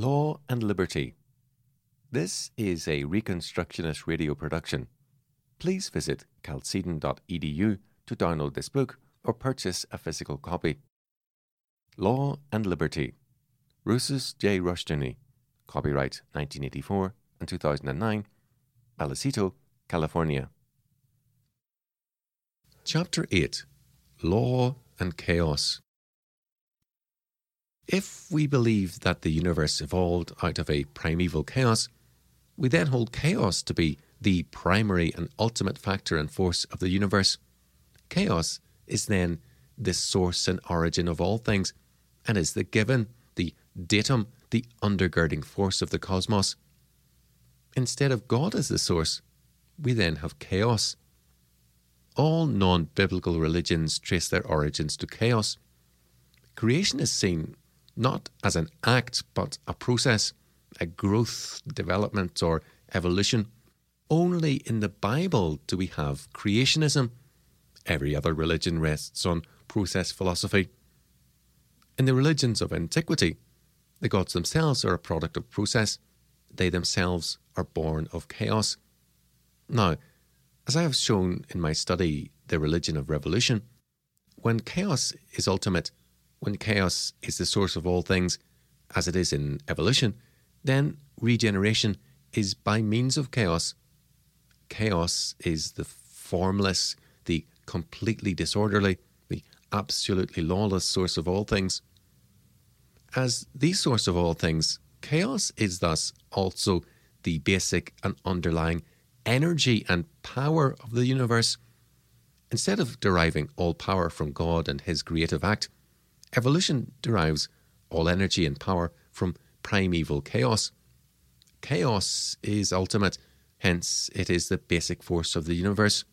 Law and Liberty. This is a Reconstructionist radio production. Please visit chalcedon.edu to download this book or purchase a physical copy. Law and Liberty. Rousas J. Rushdoony. Copyright 1984 and 2009. Vallecito, California. Chapter 8 Law and Chaos. If we believe that the universe evolved out of a primeval chaos, we then hold chaos to be the primary and ultimate factor and force of the universe. Chaos is then the source and origin of all things and is the given, the datum, the undergirding force of the cosmos. Instead of God as the source, we then have chaos. All non biblical religions trace their origins to chaos. Creation is seen not as an act, but a process, a growth, development, or evolution. Only in the Bible do we have creationism. Every other religion rests on process philosophy. In the religions of antiquity, the gods themselves are a product of process. They themselves are born of chaos. Now, as I have shown in my study, The Religion of Revolution, when chaos is ultimate, when chaos is the source of all things, as it is in evolution, then regeneration is by means of chaos. Chaos is the formless, the completely disorderly, the absolutely lawless source of all things. As the source of all things, chaos is thus also the basic and underlying energy and power of the universe. Instead of deriving all power from God and His creative act, Evolution derives all energy and power from primeval chaos. Chaos is ultimate, hence, it is the basic force of the universe.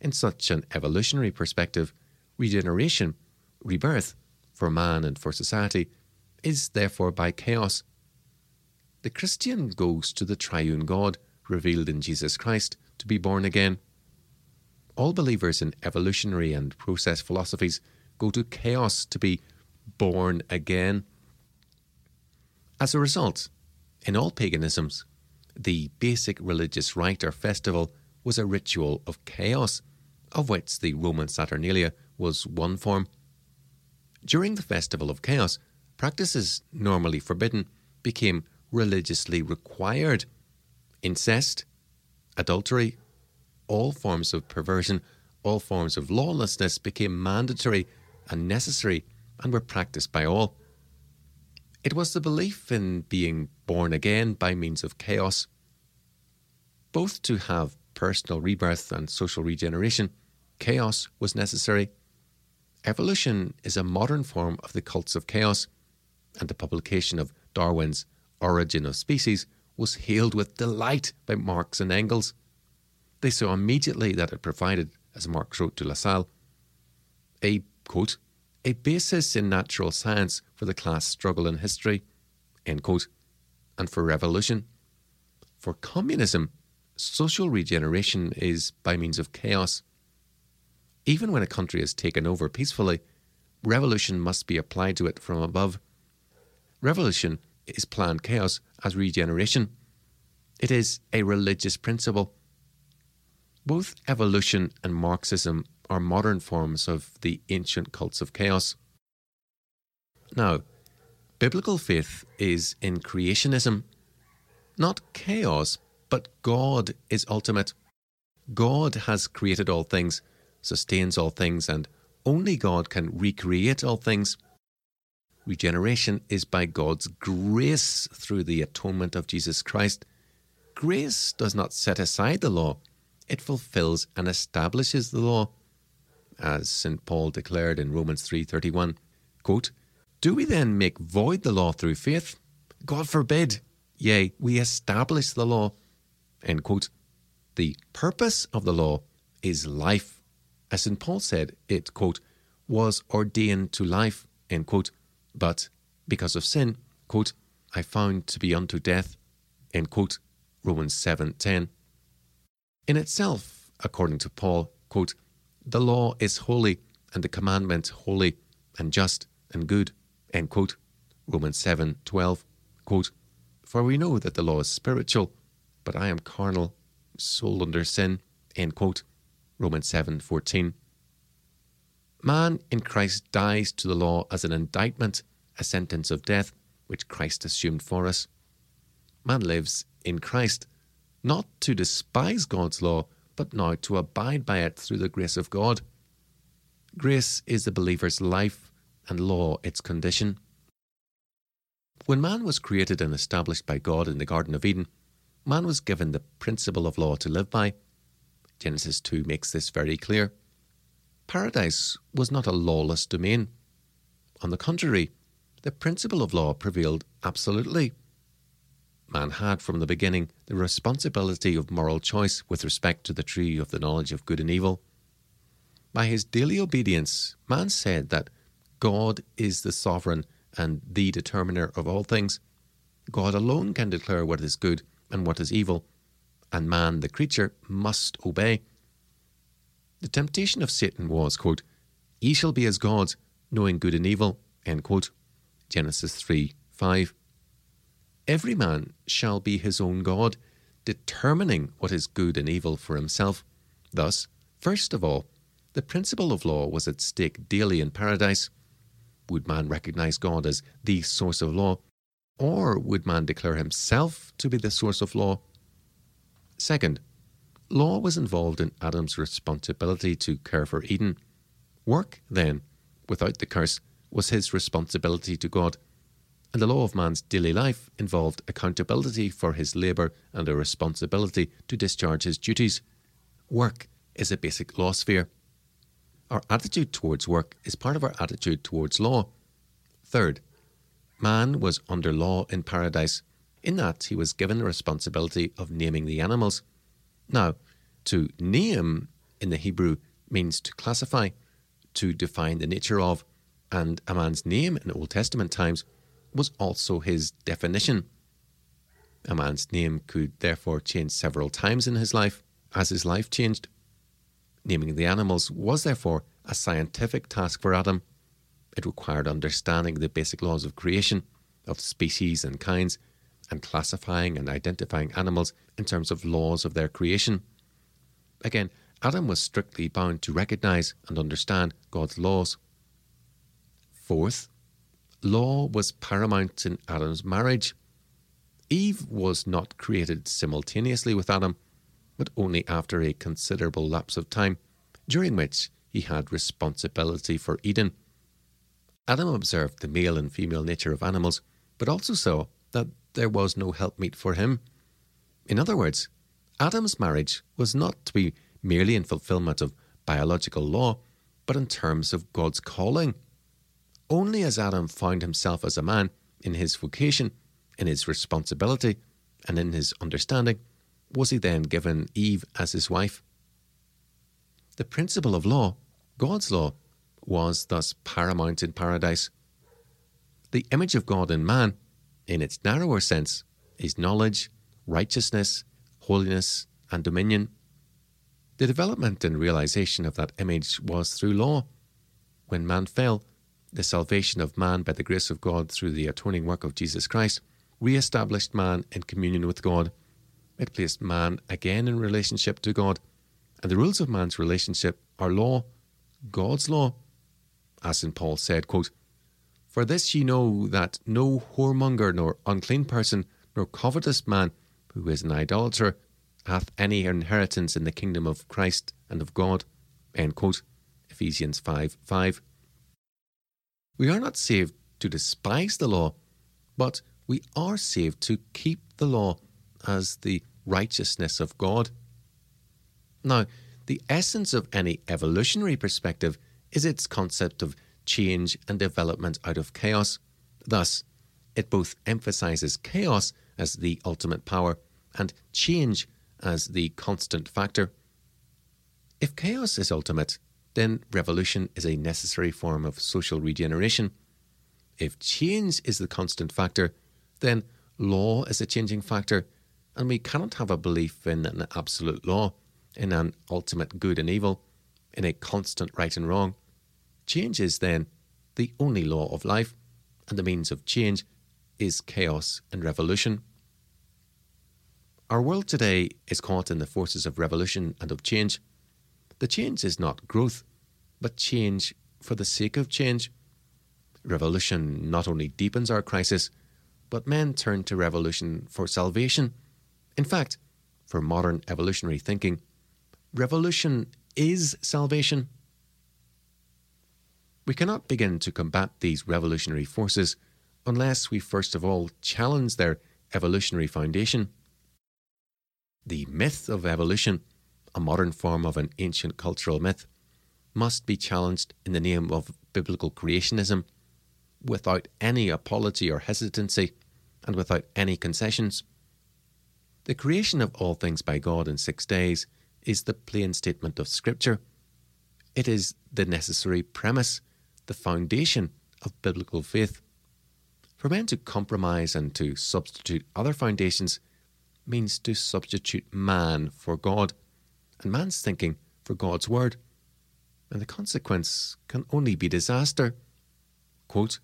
In such an evolutionary perspective, regeneration, rebirth, for man and for society, is therefore by chaos. The Christian goes to the triune God, revealed in Jesus Christ, to be born again. All believers in evolutionary and process philosophies go to chaos to be born again. As a result, in all paganisms, the basic religious rite or festival was a ritual of chaos, of which the Roman Saturnalia was one form. During the festival of chaos, practices normally forbidden became religiously required. Incest, adultery, all forms of perversion, all forms of lawlessness became mandatory and necessary and were practiced by all. It was the belief in being born again by means of chaos. Both to have personal rebirth and social regeneration, chaos was necessary. Evolution is a modern form of the cults of chaos, and the publication of Darwin's Origin of Species was hailed with delight by Marx and Engels. They saw immediately that it provided, as Marx wrote to Lassalle, a quote, a basis in natural science for the class struggle in history, end quote, and for revolution. For communism, social regeneration is by means of chaos. Even when a country is taken over peacefully, revolution must be applied to it from above. Revolution is planned chaos as regeneration. It is a religious principle. Both evolution and Marxism are modern forms of the ancient cults of chaos. Now, biblical faith is in creationism. Not chaos, but God is ultimate. God has created all things, sustains all things, and only God can recreate all things. Regeneration is by God's grace through the atonement of Jesus Christ. Grace does not set aside the law, it fulfills and establishes the law as St. Paul declared in Romans 3:31, quote, "Do we then make void the law through faith? God forbid. Yea, we establish the law." End quote. The purpose of the law is life. As St. Paul said, it, quote, was ordained to life, end quote, but because of sin, quote, I found to be unto death, end quote, Romans 7.10. In itself, according to Paul, quote, the law is holy, and the commandment holy, and just, and good. End quote. Romans 7 12. Quote, For we know that the law is spiritual, but I am carnal, sold under sin. End quote. Romans 7 14. Man in Christ dies to the law as an indictment, a sentence of death, which Christ assumed for us. Man lives in Christ, not to despise God's law, but now to abide by it through the grace of God. Grace is the believer's life, and law its condition. When man was created and established by God in the Garden of Eden, man was given the principle of law to live by. Genesis 2 makes this very clear. Paradise was not a lawless domain. On the contrary, the principle of law prevailed absolutely. Man had from the beginning the responsibility of moral choice with respect to the tree of the knowledge of good and evil. By his daily obedience, man said that God is the sovereign and the determiner of all things. God alone can declare what is good and what is evil, and man, the creature, must obey. The temptation of Satan was, quote, Ye shall be as gods, knowing good and evil. Genesis 3 5. Every man shall be his own God, determining what is good and evil for himself. Thus, first of all, the principle of law was at stake daily in paradise. Would man recognize God as the source of law, or would man declare himself to be the source of law? Second, law was involved in Adam's responsibility to care for Eden. Work, then, without the curse, was his responsibility to God, and the law of man's daily life involved accountability for his labour and a responsibility to discharge his duties. Work is a basic law sphere. Our attitude towards work is part of our attitude towards law. Third, man was under law in paradise, in that he was given the responsibility of naming the animals. Now, to name in the Hebrew means to classify, to define the nature of, and a man's name in Old Testament times was also his definition. A man's name could therefore change several times in his life as his life changed. Naming the animals was therefore a scientific task for Adam. It required understanding the basic laws of creation, of species and kinds, and classifying and identifying animals in terms of laws of their creation. Again, Adam was strictly bound to recognize and understand God's laws. Fourth, law was paramount in Adam's marriage. Eve was not created simultaneously with Adam, but only after a considerable lapse of time, during which he had responsibility for Eden. Adam observed the male and female nature of animals, but also saw that there was no helpmeet for him. In other words, Adam's marriage was not to be merely in fulfillment of biological law, but in terms of God's calling. Only as Adam found himself as a man in his vocation, in his responsibility, and in his understanding, was he then given Eve as his wife. The principle of law, God's law, was thus paramount in paradise. The image of God in man, in its narrower sense, is knowledge, righteousness, holiness, and dominion. The development and realization of that image was through law. When man fell, the salvation of man by the grace of God through the atoning work of Jesus Christ re established man in communion with God. It placed man again in relationship to God. And the rules of man's relationship are law, God's law. As St. Paul said, quote, For this ye know that no whoremonger, nor unclean person, nor covetous man, who is an idolater, hath any inheritance in the kingdom of Christ and of God. End quote. Ephesians 5 5. We are not saved to despise the law, but we are saved to keep the law as the righteousness of God. Now, the essence of any evolutionary perspective is its concept of change and development out of chaos. Thus, it both emphasizes chaos as the ultimate power and change as the constant factor. If chaos is ultimate, then revolution is a necessary form of social regeneration. If change is the constant factor, then law is a changing factor, and we cannot have a belief in an absolute law, in an ultimate good and evil, in a constant right and wrong. Change is then the only law of life, and the means of change is chaos and revolution. Our world today is caught in the forces of revolution and of change. The change is not growth, but change for the sake of change. Revolution not only deepens our crisis, but men turn to revolution for salvation. In fact, for modern evolutionary thinking, revolution is salvation. We cannot begin to combat these revolutionary forces unless we first of all challenge their evolutionary foundation. The myth of evolution, a modern form of an ancient cultural myth, must be challenged in the name of biblical creationism without any apology or hesitancy and without any concessions. The creation of all things by God in six days is the plain statement of Scripture. It is the necessary premise, the foundation of biblical faith. For men to compromise and to substitute other foundations means to substitute man for God, and man's thinking for God's word. And the consequence can only be disaster. Quote,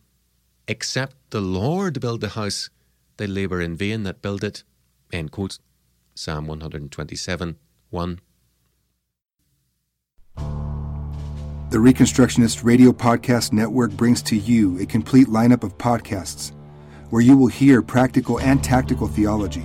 Except the Lord build the house, they labour in vain that build it. End quote. Psalm 127 1. The Reconstructionist Radio Podcast Network brings to you a complete lineup of podcasts where you will hear practical and tactical theology.